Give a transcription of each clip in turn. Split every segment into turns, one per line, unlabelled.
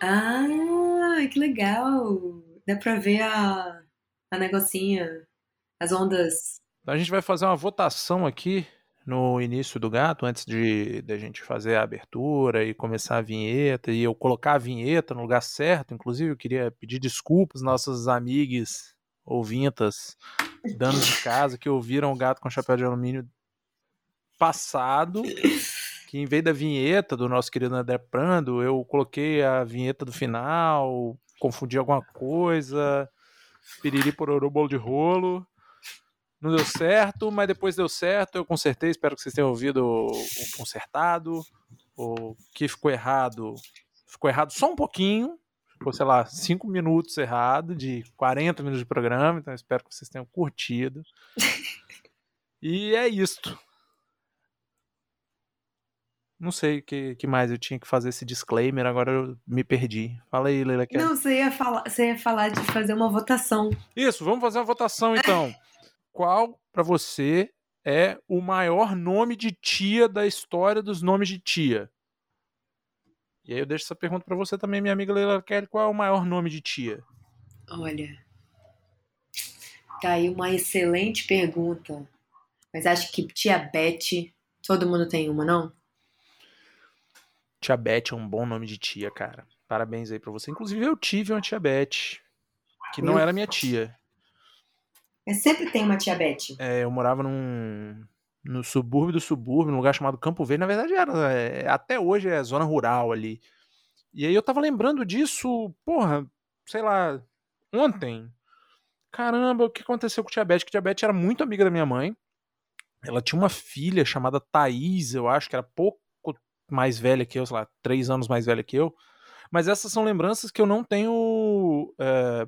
Ah, que legal! Dá pra ver a, a negocinha, as ondas.
A gente vai fazer uma votação aqui no início do gato, antes de, de a gente fazer a abertura e começar a vinheta, e eu colocar a vinheta no lugar certo. Inclusive, eu queria pedir desculpas aos nossos amigos ouvintas, danos de casa, que ouviram o gato com chapéu de alumínio passado, que em vez da vinheta do nosso querido André Prando, eu coloquei a vinheta do final, confundi alguma coisa, piriri pororô, bolo de rolo. Não deu certo, mas depois deu certo, eu consertei, espero que vocês tenham ouvido o, consertado. O que ficou errado, ficou errado só um pouquinho, ficou, sei lá, 5 minutos errado, de 40 minutos de programa, então espero que vocês tenham curtido. E é isto. Não sei o que, que mais eu tinha que fazer esse disclaimer, agora eu me perdi. Fala aí, Leila.
Não, você ia, falar, você ia falar de fazer uma votação.
Isso, vamos fazer uma votação então. Qual, para você, é o maior nome de tia da história dos nomes de tia? E aí eu deixo essa pergunta para você também, minha amiga Leila Kelly. Qual é o maior nome de tia?
Olha, tá aí uma excelente pergunta. Mas acho que tia Beth, todo mundo tem uma, não?
Tia Beth é um bom nome de tia, cara. Parabéns aí pra você. Inclusive, eu tive uma tia Beth, que não era minha tia.
Mas sempre tem uma tia Beth.
É, eu morava num. No subúrbio do subúrbio, num lugar chamado Campo Verde. Na verdade, era. É, até hoje é zona rural ali. E aí eu tava lembrando disso, porra, sei lá, ontem. Caramba, o que aconteceu com a tia Beth? Que a tia Beth era muito amiga da minha mãe. Ela tinha uma filha chamada Thaís, eu acho que era pouco mais velha que eu, sei lá, três anos mais velha que eu. Mas essas são lembranças que eu não tenho é,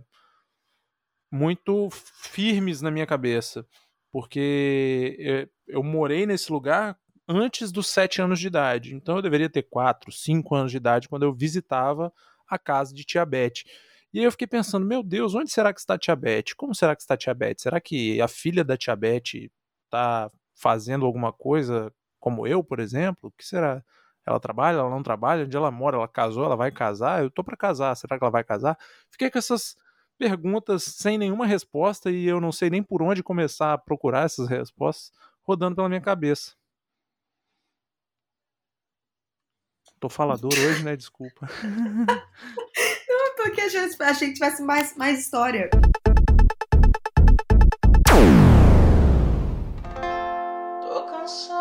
muito firmes na minha cabeça. Porque eu, morei nesse lugar antes dos sete anos de idade. Então eu deveria ter quatro, cinco anos de idade quando eu visitava a casa de Tia Beth. E aí eu fiquei pensando, meu Deus, onde será que está Tia Beth? Como será que está Tia Beth? Será que a filha da Tia Beth está fazendo alguma coisa como eu, por exemplo? O que será? Ela trabalha, ela não trabalha? Onde ela mora? Ela casou? Ela vai casar? Eu tô para casar. Será que ela vai casar? Fiquei com essas perguntas sem nenhuma resposta e eu não sei nem por onde começar a procurar essas respostas rodando pela minha cabeça. Tô falador hoje, né? Desculpa.
Não, porque achei que tivesse mais, mais história.
Tô cansado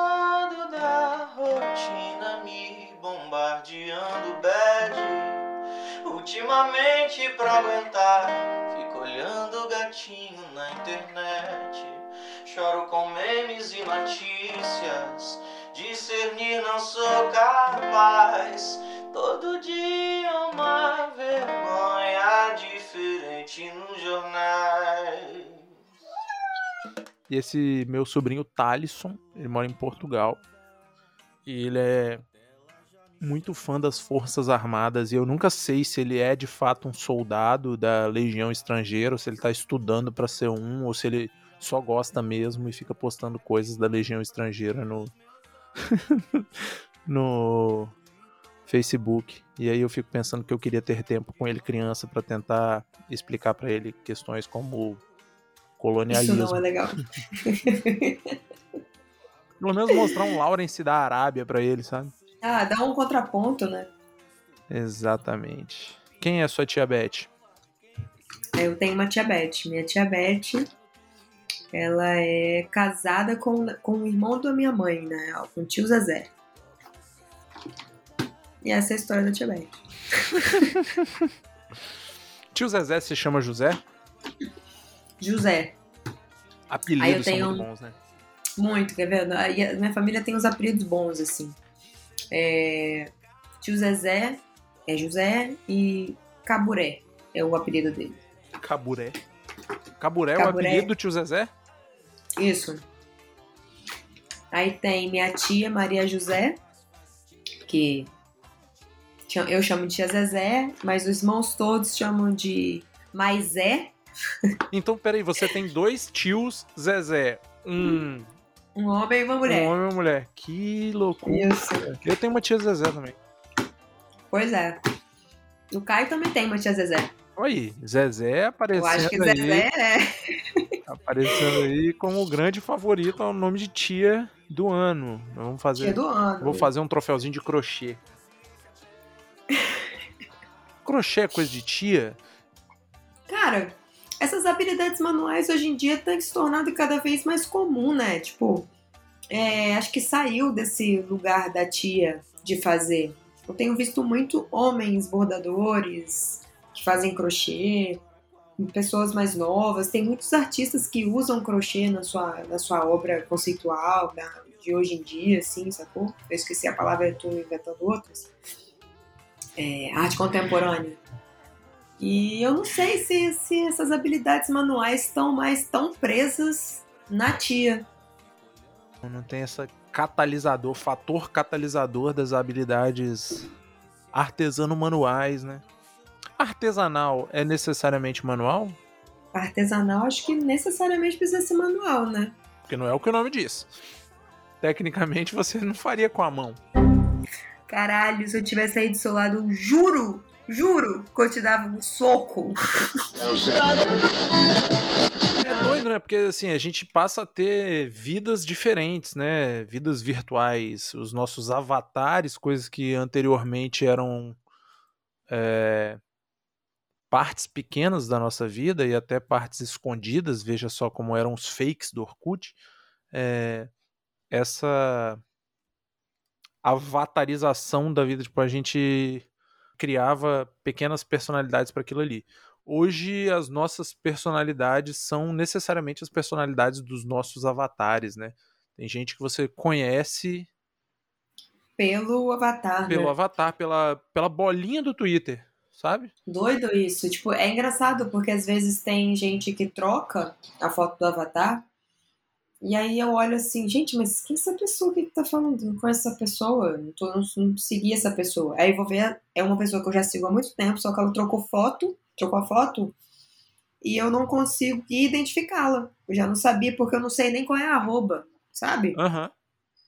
Ultimamente pra aguentar, fico olhando gatinho na internet. Choro com memes e notícias discernir não sou capaz. Todo dia uma vergonha diferente nos jornais.
E esse meu sobrinho Talisson, ele mora em Portugal. E ele é muito fã das Forças Armadas e eu nunca sei se ele é de fato um soldado da Legião Estrangeira, ou se ele tá estudando para ser um, ou se ele só gosta mesmo e fica postando coisas da Legião Estrangeira no, no Facebook. E aí eu fico pensando que eu queria ter tempo com ele criança para tentar explicar para ele questões como colonialismo.
Isso não é legal.
Pelo menos mostrar um Lawrence da Arábia para ele, sabe?
Ah, dá um contraponto, né?
Exatamente. Quem é sua tia Beth?
Eu tenho uma tia Beth. Minha tia Beth, ela é casada com, com o irmão da minha mãe, né? Com o tio Zezé. E essa é a história da tia Beth.
Tio Zezé se chama José?
José.
Apelidos
tenho-
são muito bons, né?
Muito, quer ver? Minha família tem uns apelidos bons, assim. É, Tio Zezé é José e Caburé é o apelido dele.
Caburé. Caburé é o
Caburé.
apelido do tio Zezé?
Isso. Aí tem minha tia Maria José, que eu chamo de tia Zezé, mas os irmãos todos chamam de Maisé.
Então, peraí, você tem dois tios Zezé. Um,
Um homem e uma
um
mulher.
homem e uma mulher. Que loucura.
Isso.
Eu tenho uma tia Zezé também.
Pois é. O Caio também tem uma tia Zezé.
Oi, Zezé aparecendo
Eu acho que
aí,
Zezé é.
aparecendo aí como o grande favorito ao nome de tia do ano. Vamos fazer,
Tia do ano.
vou fazer um troféuzinho de crochê. crochê é coisa de tia?
Cara, essas habilidades manuais hoje em dia têm se tornado cada vez mais comum, né? Tipo, é, acho que saiu desse lugar da tia de fazer. Eu tenho visto muito homens bordadores que fazem crochê, pessoas mais novas. Tem muitos artistas que usam crochê na sua, na sua obra conceitual, de hoje em dia, assim, sacou? Eu esqueci a palavra, estou inventando outras. É, arte contemporânea. E eu não sei se, se essas habilidades manuais estão mais tão presas na tia.
Não tem essa catalisador, fator catalisador das habilidades artesano-manuais, né? Artesanal é necessariamente manual?
Artesanal, acho que necessariamente precisa ser manual, né?
Porque não é o que o nome diz. Tecnicamente você não faria com a mão.
Caralho, se eu tivesse aí do seu lado, eu juro, juro, que eu te dava um soco.
É doido, né? Porque assim, a gente passa a ter vidas diferentes, né? Vidas virtuais, os nossos avatares, coisas que anteriormente eram é, partes pequenas da nossa vida e até partes escondidas, veja só como eram os fakes do Orkut. É, essa avatarização da vida, tipo, a gente criava pequenas personalidades para aquilo ali. Hoje as nossas personalidades são necessariamente as personalidades dos nossos avatares, né? Tem gente que você conhece
Pelo avatar,
pelo
né?
avatar, pela, pela bolinha do Twitter, sabe?
Doido isso. Tipo, é engraçado porque às vezes tem gente que troca a foto do avatar. E aí eu olho assim, gente, mas quem é essa pessoa? Que tá falando? Não conheço essa pessoa, não, tô, não, não segui essa pessoa. Aí vou ver, é uma pessoa que eu já sigo há muito tempo, só que ela trocou foto, trocou a foto, e eu não consigo identificá-la. Eu já não sabia porque eu não sei nem qual é a arroba, sabe?
Aham.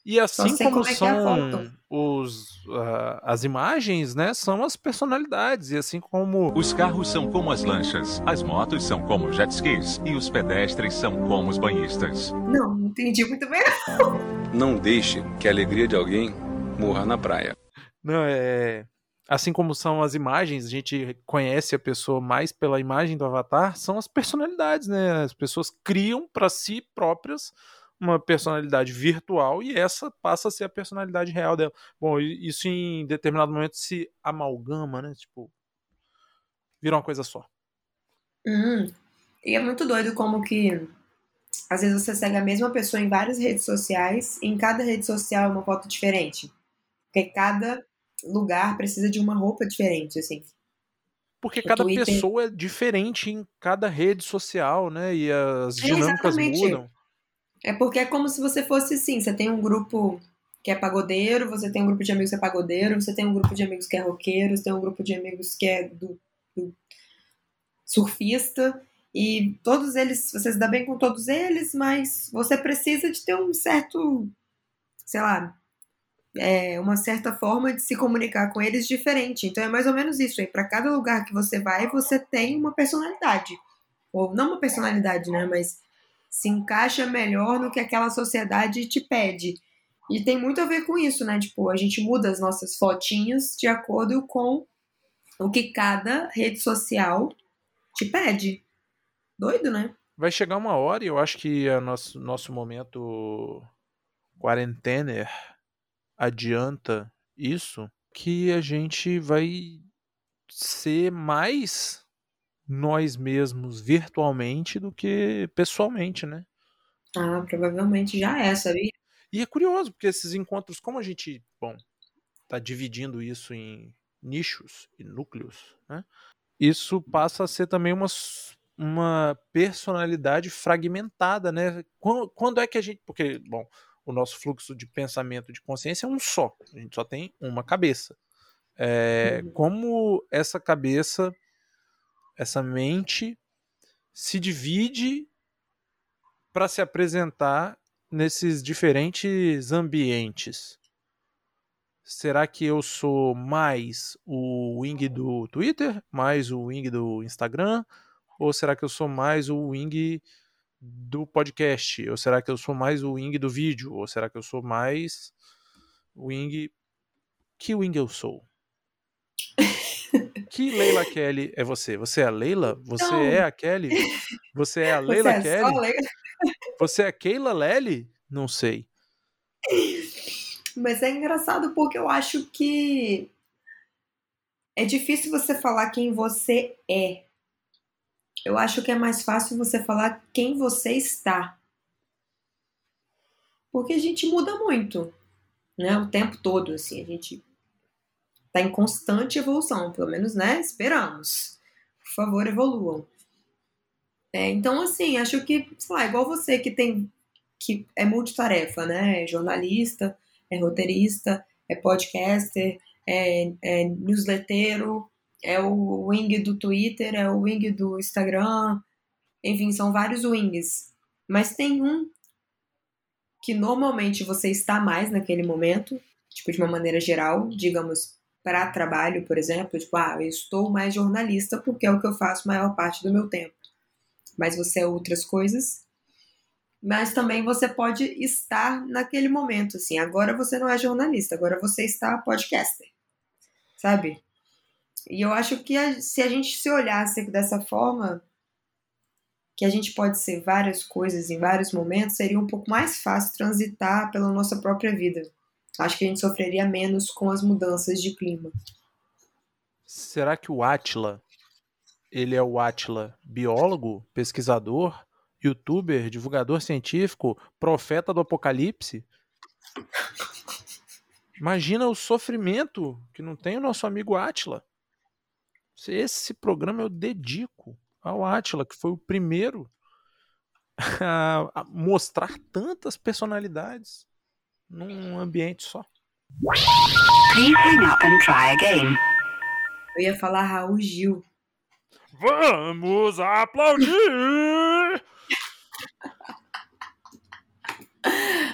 E assim como
como é é
são
foto.
os, ah, as imagens, né? São as personalidades. E assim como
Os carros são como as lanchas, as motos são como jet skis e os pedestres são como os banhistas.
Não, não entendi muito bem.
Não deixe que a alegria de alguém morra na praia.
Não, é. Assim como são as imagens, a gente conhece a pessoa mais pela imagem do avatar, são as personalidades, né? As pessoas criam para si próprias uma personalidade virtual e essa passa a ser a personalidade real dela. Bom, e isso em determinado momento se amalgama, né? Tipo, vira uma coisa só.
Hum, e é muito doido como que às vezes você segue a mesma pessoa em várias redes sociais e em cada rede social é uma foto diferente. Porque cada lugar precisa de uma roupa diferente, assim.
Porque
O
cada
Twitter-
pessoa é diferente em cada rede social, né? E as
É,
dinâmicas
exatamente.
mudam.
É porque é como se você fosse assim, você tem um grupo que é pagodeiro, você tem um grupo de amigos que é pagodeiro, você tem um grupo de amigos que é roqueiro, você tem um grupo de amigos que é do, do surfista, e todos eles, você se dá bem com todos eles, mas você precisa de ter um certo, sei lá, é, uma certa forma de se comunicar com eles diferente. Então é mais ou menos isso aí. Para cada lugar que você vai, você tem uma personalidade. Ou não uma personalidade, né? Mas se encaixa melhor no que aquela sociedade te pede. E tem muito a ver com isso, né? Tipo, a gente muda as nossas fotinhas de acordo com o que cada rede social te pede. Doido, né?
Vai chegar uma hora, e eu acho que o nosso, nosso momento quarentener adianta isso, que a gente vai ser mais nós mesmos virtualmente do que pessoalmente, né?
Ah, provavelmente já é, sabia?
E é curioso, porque esses encontros, como a gente, bom, tá dividindo isso em nichos e núcleos, né? Isso passa a ser também uma, uma personalidade fragmentada, né? Quando, quando é que a gente. Porque, bom, o nosso fluxo de pensamento de consciência é um só. A gente só tem uma cabeça. É,
Uhum.
como essa cabeça, essa mente, se divide para se apresentar nesses diferentes ambientes. Será que eu sou mais o wing do Twitter, mais o wing do Instagram? Ou será que eu sou mais o wing do podcast? Ou será que eu sou mais o wing do vídeo? Ou será que eu sou mais o wing. Que wing eu sou? que Leila Kelly é você? Você é a Leila? Você
Não.
é a Kelly? Você é a
Você
Leila
é
Kelly?
só Leila?
Você é a Keila Lely? Não sei.
Mas é engraçado porque eu acho que é difícil você falar quem você é. Eu acho que é mais fácil você falar quem você está. Porque a gente muda muito, né? O tempo todo, assim, a gente tá em constante evolução, pelo menos, né? Esperamos. Por favor, evoluam. É, então, assim, acho que, sei lá, igual você que tem que é multitarefa, né? É jornalista, é roteirista, é podcaster, é, é newslettero, é o wing do Twitter, é o wing do Instagram, enfim, são vários wings. Mas tem um que normalmente você está mais naquele momento, tipo, de uma maneira geral, digamos, para trabalho, por exemplo, tipo, ah, eu estou mais jornalista porque é o que eu faço maior parte do meu tempo. Mas você é outras coisas. Mas também você pode estar naquele momento, assim, agora você não é jornalista, agora você está podcaster, sabe? E eu acho que a- se a gente se olhasse dessa forma, que a gente pode ser várias coisas em vários momentos, seria um pouco mais fácil transitar pela nossa própria vida. Acho que a gente sofreria menos com as mudanças de clima.
Será que o Atila, ele é o Atila biólogo, pesquisador, youtuber, divulgador científico, profeta do apocalipse? Imagina o sofrimento que não tem o nosso amigo Atila. Esse programa eu dedico ao Atila, que foi o primeiro a mostrar tantas personalidades num ambiente só.
Please hang up and try again.
Eu ia falar Raul Gil.
Vamos aplaudir!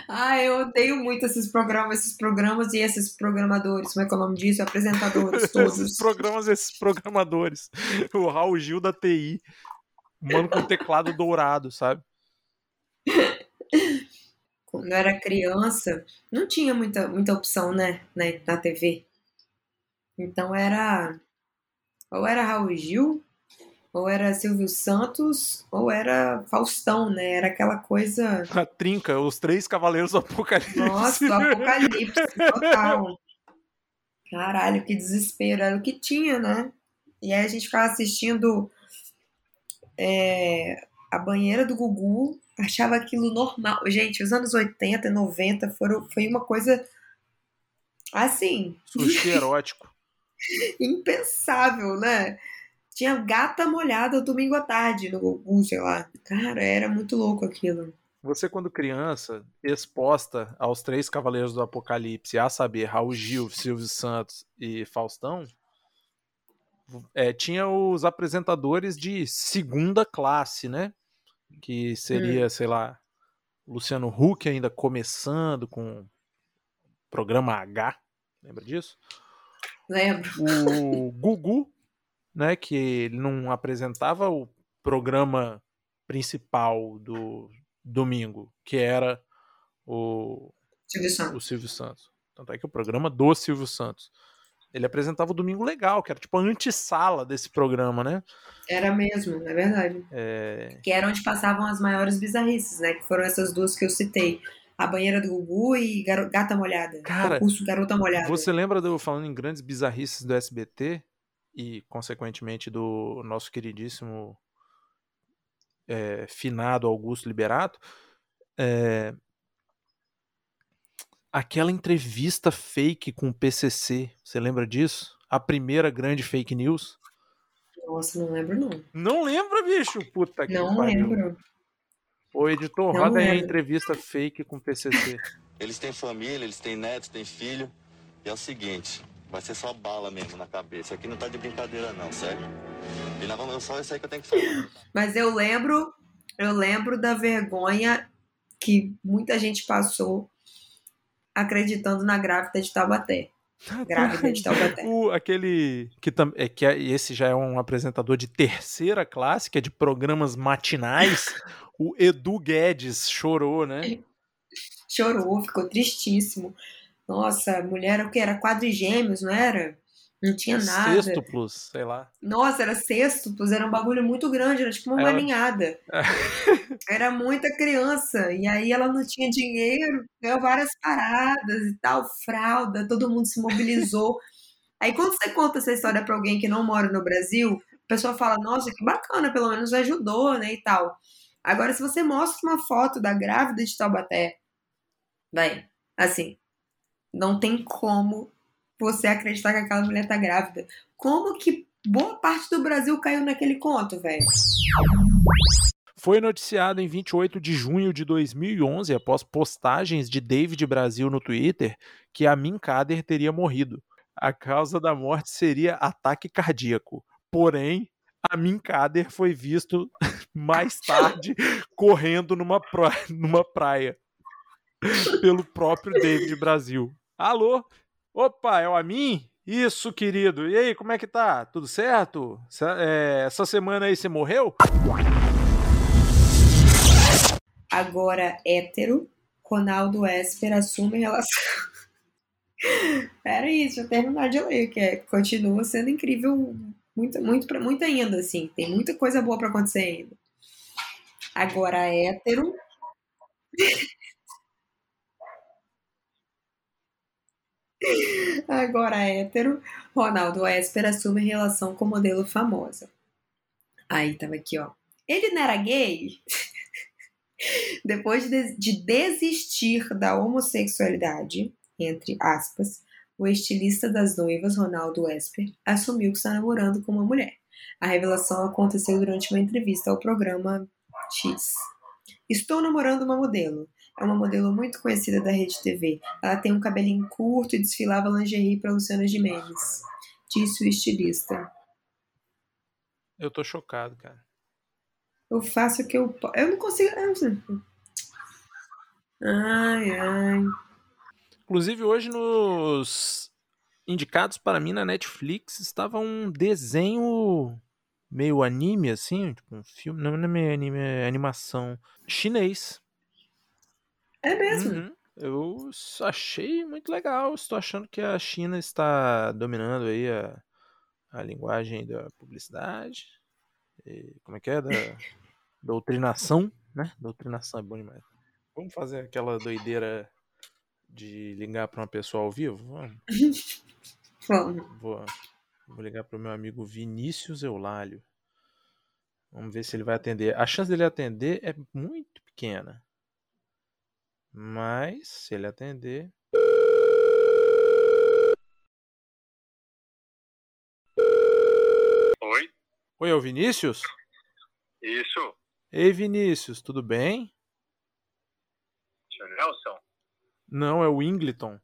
Ah, eu odeio muito esses programas, esses programas e esses programadores, como é que é o nome disso? Apresentadores todos.
esses programas, esses programadores. O Raul Gil da TI. Mano com teclado dourado, sabe?
Quando eu era criança, não tinha muita, muita opção, né, na, na TV. Então era. Ou era Raul Gil, ou era Silvio Santos, ou era Faustão, né? Era aquela coisa.
A trinca, os três cavaleiros do apocalipse.
Nossa, apocalipse total. Caralho, que desespero. Era o que tinha, né? E aí a gente ficava assistindo é, a banheira do Gugu, achava aquilo normal. Gente, os anos 80 e 90 foram, foi uma coisa assim,
Sushi erótico.
impensável, né? Tinha gata molhada domingo à tarde no Gugu, sei lá. Cara, era muito louco aquilo.
Você, quando criança, exposta aos três cavaleiros do apocalipse, a saber, Raul Gil, Silvio Santos e Faustão, é, tinha os apresentadores de segunda classe, né? Que seria, sei lá, Luciano Huck ainda começando com programa H, lembra disso?
Lembro.
O Gugu, né, que ele não apresentava o programa principal do domingo, que era o,
Silvio Santos.
o Silvio Santos. Tanto é que o programa do Silvio Santos. Ele apresentava o Domingo Legal, que era tipo a antessala desse programa, né?
Era mesmo, é verdade.
É,
Que era onde passavam as maiores bizarrices, né? Que foram essas duas que eu citei. A banheira do Gugu e Gata Molhada.
Cara,
Concurso Garota Molhada.
Você lembra de eu falando em grandes bizarrices do SBT e, consequentemente, do nosso queridíssimo é, finado Augusto Liberato? É, aquela entrevista fake com o PCC, você lembra disso? A primeira grande fake news?
Nossa, não lembro não.
Não lembra, bicho? Puta que
Não
pariu.
lembro.
Ô, editor,
Não
roda aí a
lembro.
entrevista fake com o PCC.
Eles têm família, eles têm netos, têm filho. E é o seguinte, vai ser só bala mesmo na cabeça. Aqui não tá de brincadeira não, sério. E nós vamos, só isso aí que eu tenho que falar.
Mas eu lembro, eu lembro da vergonha que muita gente passou acreditando na grávida de Taubaté. grávida de Taubaté.
O, aquele que, tam, é, que é- esse já é um apresentador de terceira classe, que é de programas matinais. o Edu Guedes chorou, né?
Chorou, ficou tristíssimo. Nossa, mulher o que era quadrigêmeos, não era? Não tinha nada.
Sextuplos, sei lá.
Nossa, era sextuplos, era um bagulho muito grande, era tipo uma
Ela-
ninhada. Era muita criança, e aí ela não tinha dinheiro, ganhou várias paradas e tal, fralda, todo mundo se mobilizou. Aí quando você conta essa história pra alguém que não mora no Brasil, a pessoa fala, nossa, que bacana, pelo menos ajudou, né, e tal. Agora, se você mostra uma foto da grávida de Taubaté, vai, assim, não tem como você acreditar que aquela mulher tá grávida. Como que boa parte do Brasil caiu naquele conto, velho?
Foi noticiado em 28 de junho de 2011, após postagens de David Brasil no Twitter, que Amin Kader teria morrido. A causa da morte seria ataque cardíaco. Porém, Amin Kader foi visto mais tarde correndo numa, pra- numa praia pelo próprio David Brasil. Alô? Opa, é o Amin? Isso, querido. E aí, como é que tá? Tudo certo? Essa- é, essa semana aí você morreu?
Agora, hétero, Ronaldo Esper assume relação. Pera aí, deixa eu terminar de ler, que é, continua sendo incrível, muito, muito, muito ainda, assim. Tem muita coisa boa pra acontecer ainda. Agora, hétero. Agora, hétero, Ronaldo Esper assume relação com modelo famosa. Aí, tava aqui, ó. Ele não era gay? Depois de, de desistir da homossexualidade, entre aspas, o estilista das noivas, Ronaldo Esper, assumiu que está namorando com uma mulher. A revelação aconteceu durante uma entrevista ao programa X. Estou namorando uma modelo. É uma modelo muito conhecida da Rede TV. Ela tem um cabelinho curto e desfilava lingerie para Luciana Gimenez. Disse o estilista.
Eu tô chocado, cara.
Eu faço o que eu posso. Eu não consigo. Ai, ai.
Inclusive, hoje nos indicados para mim na Netflix estava um desenho meio anime, assim, tipo um filme. Não, não é meio anime, é animação chinês.
É mesmo.
Uhum. Eu achei muito legal. Estou achando que a China está dominando aí a, a linguagem da publicidade. E como é que é? Da doutrinação, né? Doutrinação é bom demais. Vamos fazer aquela doideira de ligar para uma pessoa ao vivo? Vamos.
Vamos.
Vou, vou ligar para o meu amigo Vinícius Eulálio. Vamos ver se ele vai atender. A chance dele atender é muito pequena. Mas, se ele atender.
Oi?
Oi, é o Vinícius?
Isso,
Ei, Vinícius, tudo bem?
tio Nelson.
Não, é o Wingleton.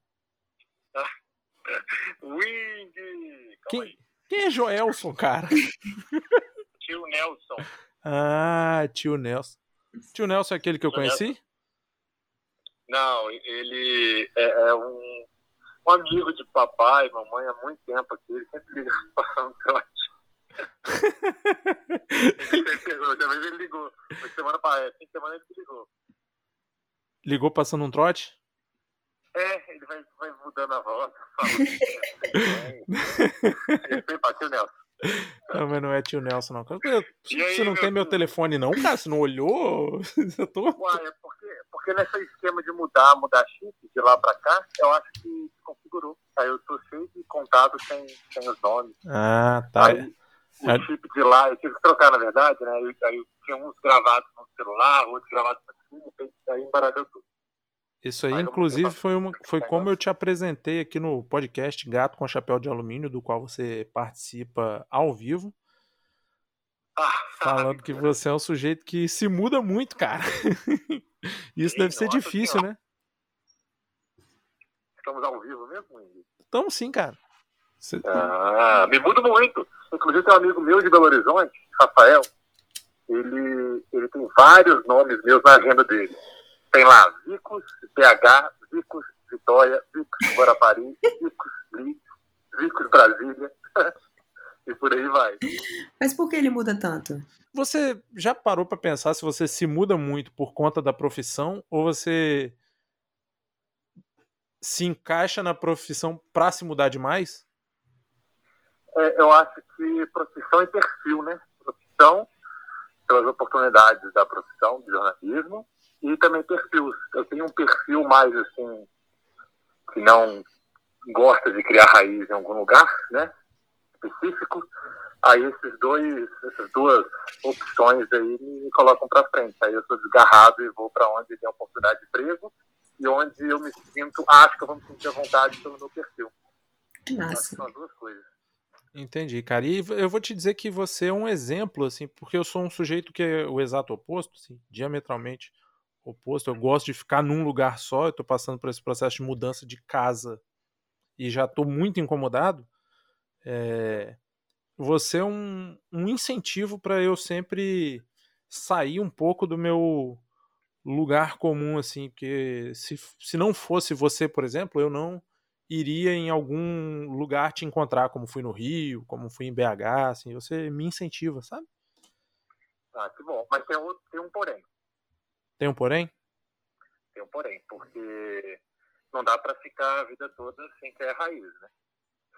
Wing! Calma
Quem,
aí.
quem é Joelson, cara?
Tio Nelson.
Ah, tio Nelson. Tio Nelson é aquele que eu
Tio Nelson. Não, ele é, é um, um amigo de papai e mamãe há muito tempo aqui. Ele sempre liga passando trote. Ele Outra vez ele ligou. Foi semana passada, fim de semana ele ligou.
Ligou passando um trote?
É, ele vai, vai mudando a voz. Ele sempre fala, tio Nelson.
Não, mas não é tio Nelson, não.
E aí,
Você não tem meu telefone, não, cara? Você não olhou? Eu tô...
Uai, é porque, porque nesse esquema de mudar, mudar chip de lá pra cá, eu acho que configurou. Aí eu tô cheio de contatos sem, sem os nomes.
Ah, tá.
Aí o
É.
chip de lá, eu tive que trocar, na verdade, né? Aí, aí tinha uns gravados no celular, outros gravados no chip, aí embaralhou tudo.
Isso aí,
Aí
inclusive, foi, uma, foi como eu te apresentei aqui no podcast Gato com Chapéu de Alumínio, do qual você participa ao vivo, falando que você é um sujeito que se muda muito, cara. Isso
Sim,
deve ser difícil,
senhora.
né?
Estamos ao vivo mesmo, Ingrid?
Então, sim, cara. Você-
Ah, me muda muito. Inclusive tem um amigo meu de Belo Horizonte, Rafael, ele, ele tem vários nomes meus na agenda dele. Tem lá Vicos, BH, Vicos, Vitória, Vicos Guarapari, Vicos Leeds, Vicos Brasília. e por aí vai.
Mas por que ele muda tanto?
Você já parou pra pensar se você se muda muito por conta da profissão ou você se encaixa na profissão pra se mudar demais?
É, eu acho que profissão e perfil, né? Profissão, pelas oportunidades da profissão de jornalismo, e também perfil. Eu tenho um perfil mais assim, que não gosta de criar raiz em algum lugar, né? Específico. Aí esses dois, essas duas opções aí me colocam para frente. Aí eu sou desgarrado e vou para onde tem oportunidade de emprego e onde eu me sinto, acho que eu vou me sentir à vontade pelo meu perfil.
Massa.
são as duas coisas.
Entendi, cara. E eu vou te dizer que você é um exemplo, assim, porque eu sou um sujeito que é o exato oposto, assim, diametralmente oposto. Eu gosto de ficar num lugar só. Eu tô passando por esse processo de mudança de casa e já tô muito incomodado. É, Você é um, um incentivo para eu sempre sair um pouco do meu lugar comum, assim, porque se, se não fosse você, por exemplo, eu não iria em algum lugar te encontrar, como fui no Rio, como fui em BH, assim, você me incentiva, sabe?
Ah, que bom. Mas tem um, tem um porém.
Tem um porém?
Tem um porém, porque não dá para ficar a vida toda sem criar raiz, né?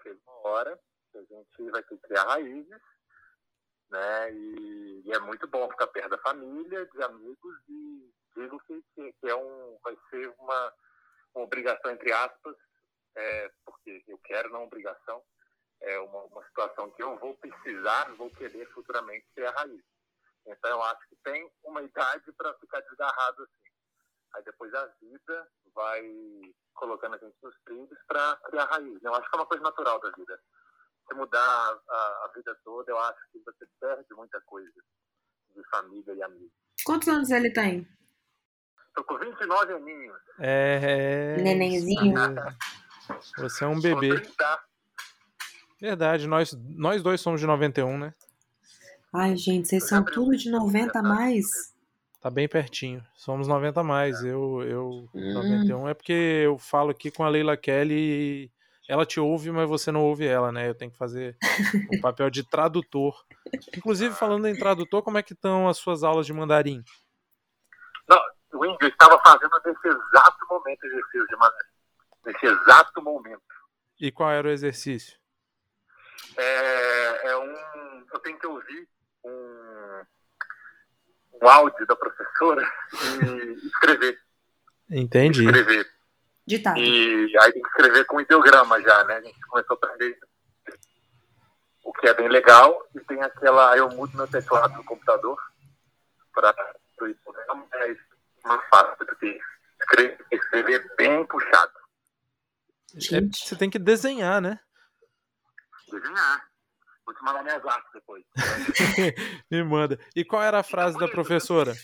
Chega uma hora a gente vai ter que criar raízes, né? E, e é muito bom ficar perto da família, de amigos, e digo que, que, é um, vai ser uma, uma obrigação, entre aspas, é, porque eu quero, não obrigação, é uma, uma situação que eu vou precisar, vou querer futuramente criar raiz. Então eu acho que tem uma idade para ficar desgarrado assim. Aí depois a vida vai colocando a gente nos trilhos para criar raiz. Eu acho que é uma coisa natural da vida. Se mudar a, a vida toda, eu acho que você perde muita coisa de família e amigos.
Quantos anos ele tem?
Tô com 29 aninhos.
É.
Nenenzinho.
Você é um bebê.
30.
Verdade, nós, nós dois somos de 91, né?
Ai, gente, vocês são tudo de 90 a mais?
Tá bem pertinho. Somos 90 a mais. Eu, eu
Hum.
91 é porque eu falo aqui com a Leila Kelly e ela te ouve, mas você não ouve ela, né? Eu tenho que fazer o papel de tradutor. Inclusive, falando em tradutor, como é que estão as suas aulas de mandarim?
Não, o índio estava fazendo nesse exato momento exercício de maneira. Nesse exato momento.
E qual era o exercício?
É, é um. Eu tenho que ouvir um, um áudio da professora e escrever.
Entendi.
Escrever.
Ditado.
E aí tem que escrever com ideograma já, né? A gente começou a aprender o que é bem legal. E tem aquela. Eu mudo meu teclado no computador para o ideograma. É mais fácil do que escrever, escrever bem puxado.
É,
Gente.
você tem que desenhar, né?
Desenhar. Vou te mandar minhas artes depois.
Me manda. E qual era a frase da professora?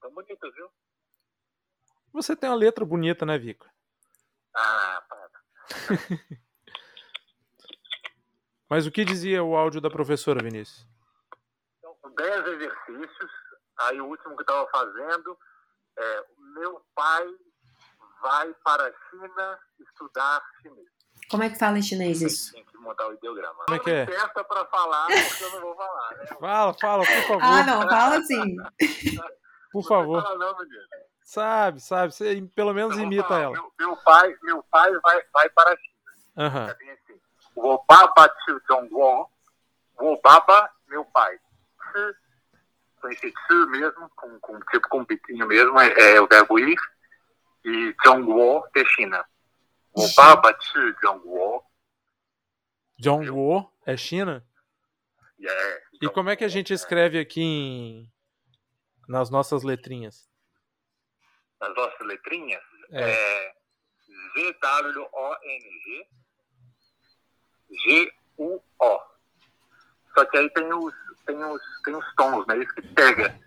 Tão bonito, viu?
Você tem uma letra bonita, né, Vico?
Ah, para.
Mas o que dizia o áudio da professora, Vinícius?
Então, 10 exercícios. Aí o último que eu estava fazendo é: meu pai vai para a China estudar chinês.
Como é que fala em chinês isso?
Tem que montar o ideograma.
Como é que é?
Não peça para falar, porque eu não vou falar, né?
Fala, fala, por favor.
Ah, não, fala assim.
Por favor.
fala não, menino.
Sabe, sabe. Você pelo menos
vou
imita ela.
Meu, meu pai, meu pai vai, vai para a China.
Aham.
É bem assim. O baba tio Zhongguo, o baba, meu pai. Tsu, com esse tsu mesmo, com, com, tipo com um biquinho mesmo, é, é o verbo ir. E Zhongguo, é China. O baba tio Zhongguo,
John Wo é China?
é.
E como é que a gente escreve aqui em... nas nossas letrinhas?
As nossas letrinhas
É.
é Z-W-O-N-G G-U-O. Só que aí tem os, tem os, tem os tons, né? Isso que pega.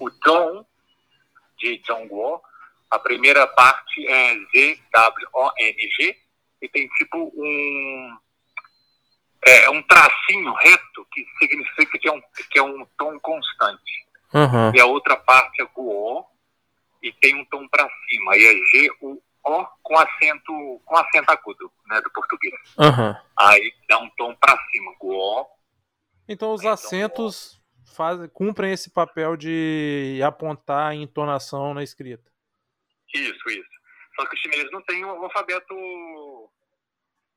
O tom de Zhongguo, a primeira parte é Z-W-O-N-G e tem tipo um é, um tracinho reto que significa que é um, que é um tom constante
Aham.
e a outra parte é Guo, tem um tom para cima, aí é G-U-O. O com acento, com acento agudo, né, do português.
Aham.
Aí dá um tom pra cima, o O.
Então os
Então,
acentos fazem, cumprem esse papel de apontar a entonação na escrita.
Isso, isso. Só que os chineses não têm o alfabeto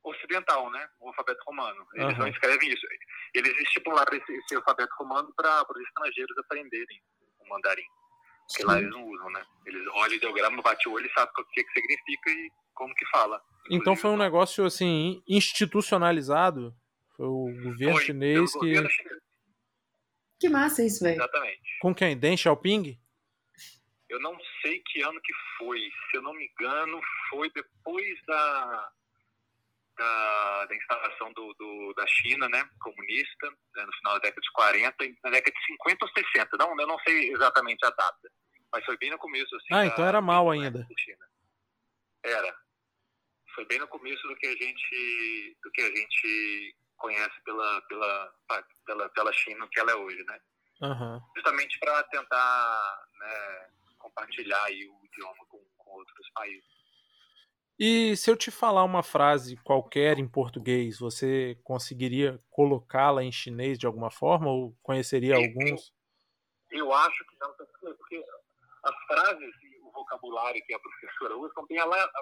ocidental, né? O alfabeto romano. Eles
Aham.
não escrevem isso. Eles estipularam esse, esse alfabeto romano para os estrangeiros aprenderem o mandarim. Porque lá eles não usam, né? Eles olham o ideograma, bate o olho e sabem o que, que significa e como que fala.
Então foi um negócio assim institucionalizado. Foi o governo
foi
chinês que
governo chinês,
Que massa isso, velho.
Exatamente.
com quem? Deng Xiaoping?
Eu não sei que ano que foi. Se eu não me engano, foi depois da, da, da instalação do, do- da China, né, comunista, né, no final da década de 40, e na década de 50 ou 60. Não, eu não sei exatamente a data, mas foi bem no começo. Assim,
Ah,
da-
então era mal
da
ainda.
China. Era. Foi bem no começo do que a gente, do que a gente conhece pela, pela, pela, pela China, que ela é hoje, né?
Aham.
justamente para tentar né, compartilhar aí o idioma com, com outros países.
E se eu te falar uma frase qualquer em português, você conseguiria colocá-la em chinês de alguma forma ou conheceria
Sim,
alguns?
Eu acho que não, porque as frases e o vocabulário que a professora usa são bem,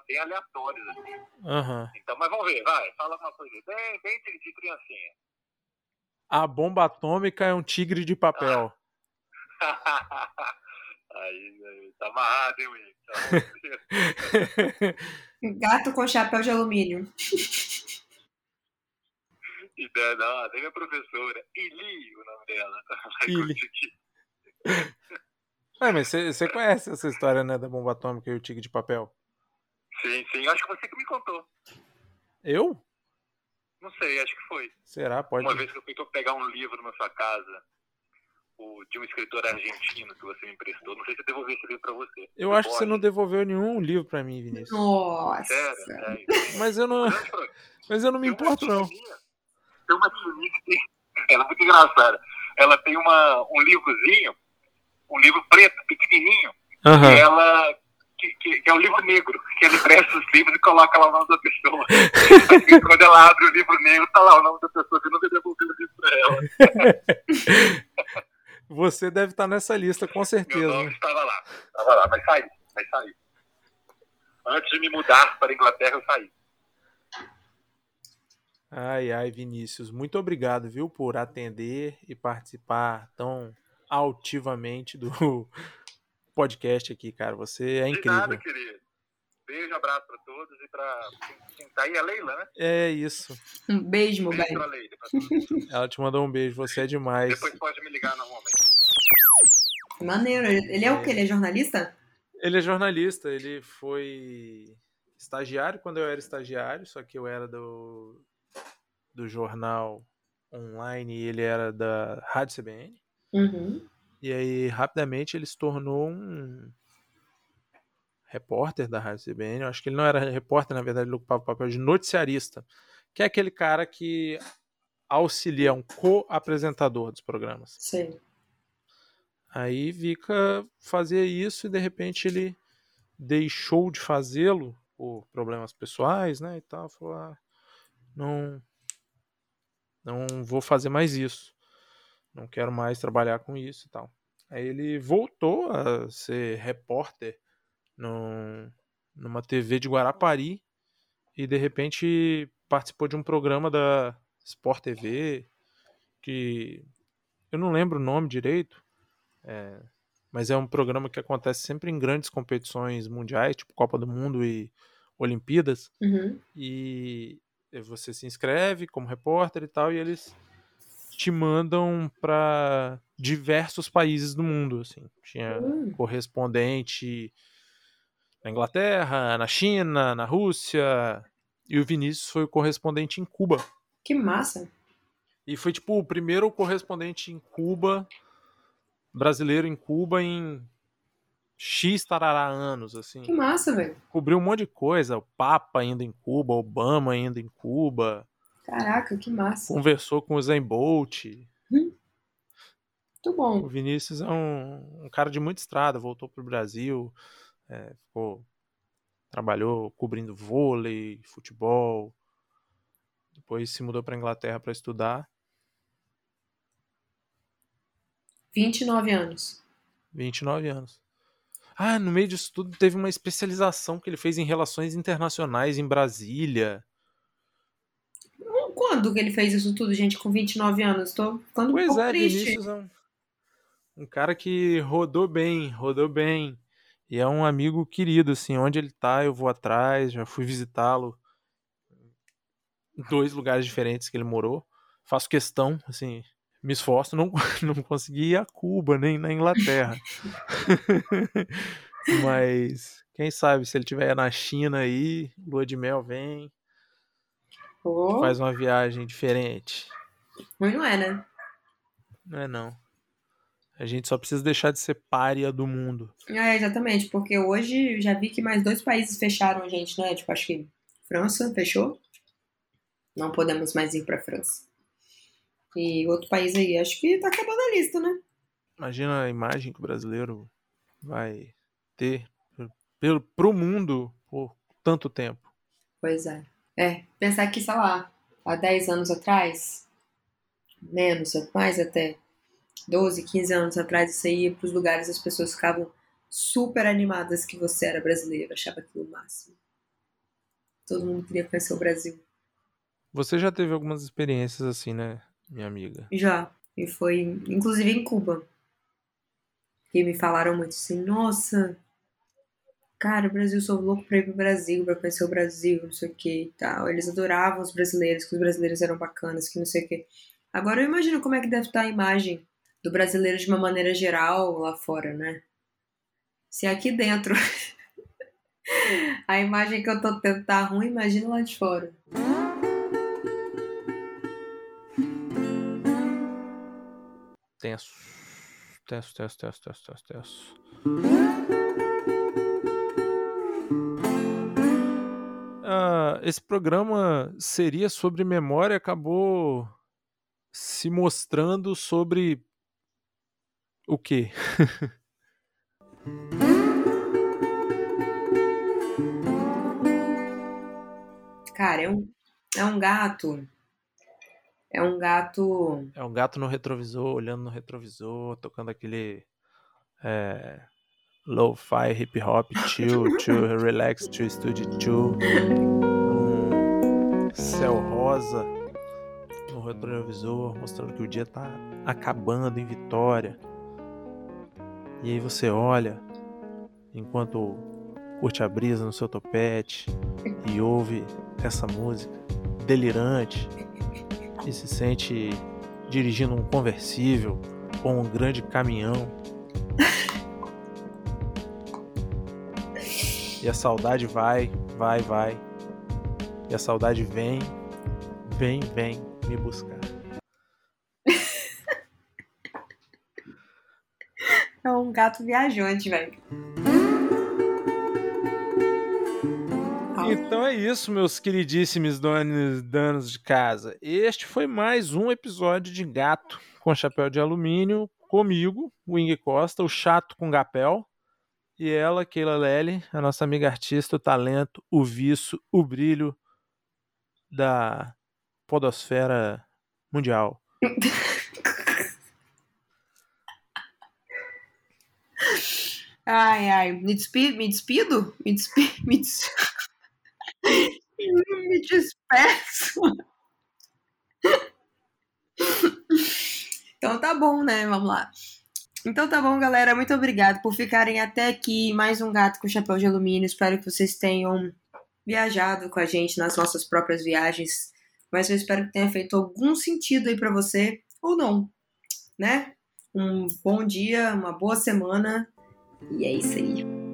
bem aleatórios. Assim.
Aham.
Então, mas vamos ver, vai, fala uma coisa bem, bem de, de criancinha.
A bomba atômica é um tigre de papel.
aí, aí, tá amarrado, hein, Will? Tá bom.
Gato com chapéu de alumínio.
Ideia, não, tem minha professora, Ili, o nome dela. Conseguir.
É, mas você você conhece essa história, né, da bomba atômica e o tigre de papel?
Sim, sim, acho que você que me contou.
Eu?
Não sei, acho que foi.
Será? Pode.
Uma vez que eu fui pegar um livro na sua casa, o, de um escritor argentino que você me emprestou, não sei se eu devolvi esse livro pra você.
Eu acho que você não devolveu nenhum livro pra mim, Vinícius.
Nossa.
Sério, sério.
Mas eu não, mas eu não me importo não.
Tem uma tia minha que tem. Ela é muito engraçada. Ela tem uma, um livrozinho, um livro preto, pequenininho, e
Aham.
ela. Que, que- que é um livro negro, que ela empresta os livros e coloca lá o nome da pessoa. Aí, quando ela abre o livro negro, tá lá o nome da pessoa que nunca devolveu o livro pra ela.
Você deve estar nessa lista, com
Meu
certeza.
nome
né?
estava lá. Estava lá, vai sair, vai sair. Antes de me mudar para a Inglaterra, eu saí.
Ai, ai, Vinícius, muito obrigado, viu, por atender e participar tão altivamente do podcast aqui, cara. Você é
De nada,
incrível.
querido. Beijo, abraço para todos e para quem tá aí, a Leila, né?
É isso.
Um beijo, meu
Beijo
bem.
pra Leila. pra.
Ela te mandou um beijo, você é demais.
Depois pode me ligar normalmente.
Maneiro. Ele é o quê? Ele é jornalista?
Ele é jornalista, ele foi estagiário quando eu era estagiário, só que eu era do, do jornal online e ele era da Rádio CBN.
Uhum.
E aí, rapidamente, ele se tornou um repórter da Rádio CBN. Eu acho que ele não era repórter, na verdade, ele ocupava o papel de noticiarista, que é aquele cara que auxilia um co-apresentador dos programas.
Sei.
Aí Vika fazia isso e de repente ele deixou de fazê-lo por problemas pessoais, né, e tal, falou, ah, não não vou fazer mais isso. Não quero mais trabalhar com isso e tal. Aí ele voltou a ser repórter num, numa TV de Guarapari e de repente participou de um programa da Sport TV que eu não lembro o nome direito, é, mas é um programa que acontece sempre em grandes competições mundiais, tipo Copa do Mundo e Olimpíadas,
Uhum.
e você se inscreve como repórter e tal, e eles te mandam para diversos países do mundo, assim. Tinha
Hum.
correspondente na Inglaterra, na China, na Rússia, e o Vinícius foi o correspondente em Cuba.
Que massa.
E foi tipo o primeiro correspondente em Cuba, brasileiro em Cuba em X tarará anos, assim.
Que massa, velho.
Cobriu um monte de coisa, o Papa ainda em Cuba, Obama ainda em Cuba,
Caraca, que massa.
conversou com o Zen Bolt.
Muito
O
bom.
Vinícius é um, um cara de muita estrada, voltou pro Brasil, é, ficou trabalhou cobrindo vôlei, futebol. Depois se mudou para Inglaterra para estudar.
29 anos.
29 anos. Ah, no meio disso tudo teve uma especialização que ele fez em relações internacionais em Brasília.
Quando que ele fez isso tudo, gente, com 29 anos? Tô ficando
Pois
um pouco
é,
triste.
Vinícius é um, um cara que rodou bem, rodou bem. E é um amigo querido, assim, onde ele tá, eu vou atrás, já fui visitá-lo em dois lugares diferentes que ele morou. Faço questão, assim, me esforço, não, não consegui ir a Cuba, nem na Inglaterra. Mas quem sabe se ele estiver na China aí, lua de mel vem,
Pô,
faz uma viagem diferente.
ruim não é, né?
Não é não. A gente só precisa deixar de ser párea do mundo.
É, exatamente, porque hoje eu já vi que mais dois países fecharam a gente, né? Tipo, acho que França fechou. Não podemos mais ir pra França. E outro país aí, acho que tá acabando a lista, né?
Imagina a imagem que o brasileiro vai ter pelo, pro mundo por tanto tempo.
Pois é. É, pensar que, sei lá, há 10 anos atrás, menos, mais até 12, 15 anos atrás, você ia pros lugares as pessoas ficavam super animadas que você era brasileiro, achava aquilo o máximo. Todo mundo queria conhecer o Brasil.
Você já teve algumas experiências assim, né, minha amiga?
Já. E foi, inclusive, em Cuba. Que me falaram muito assim, nossa, cara, o Brasil, sou louco pra ir pro Brasil, pra conhecer o Brasil, não sei o que e tal. Eles adoravam os brasileiros, que os brasileiros eram bacanas, que não sei o que. Agora eu imagino como é que deve estar a imagem do brasileiro de uma maneira geral lá fora, né? Se aqui dentro a imagem que eu tô tendo tá ruim, imagina lá de fora.
Tenso. Tenso, tenso, tenso, tenso, tenso, tenso. Ah, esse programa seria sobre memória, acabou se mostrando sobre o quê?
Cara, é um, é um gato. É um gato.
É um gato no retrovisor, olhando no retrovisor, tocando aquele é, lo-fi, hip hop, chill, chill, relax, chill, studio, chill. Um céu rosa no retrovisor, mostrando que o dia tá acabando em Vitória. E aí você olha, enquanto curte a brisa no seu topete e ouve essa música delirante e se sente dirigindo um conversível ou um grande caminhão. E a saudade vai, vai, vai. E a saudade vem, vem, vem me buscar.
Um gato viajante, velho.
Então é isso, meus queridíssimos donos, donos de casa. Este foi mais um episódio de Gato com Chapéu de Alumínio, comigo, Wing Costa, o chato com gapel, e ela, Keila Lely, a nossa amiga artista, o talento, o viço, o brilho da podosfera mundial.
Ai, ai. Me despido? Me despido? Me despido? Me, me despeço. Então tá bom, né? Vamos lá. Então tá bom, galera. Muito obrigado por ficarem até aqui. Mais um gato com chapéu de alumínio. Espero que vocês tenham viajado com a gente nas nossas próprias viagens. Mas eu espero que tenha feito algum sentido aí pra você, ou não, né? Um bom dia, uma boa semana. E é isso aí.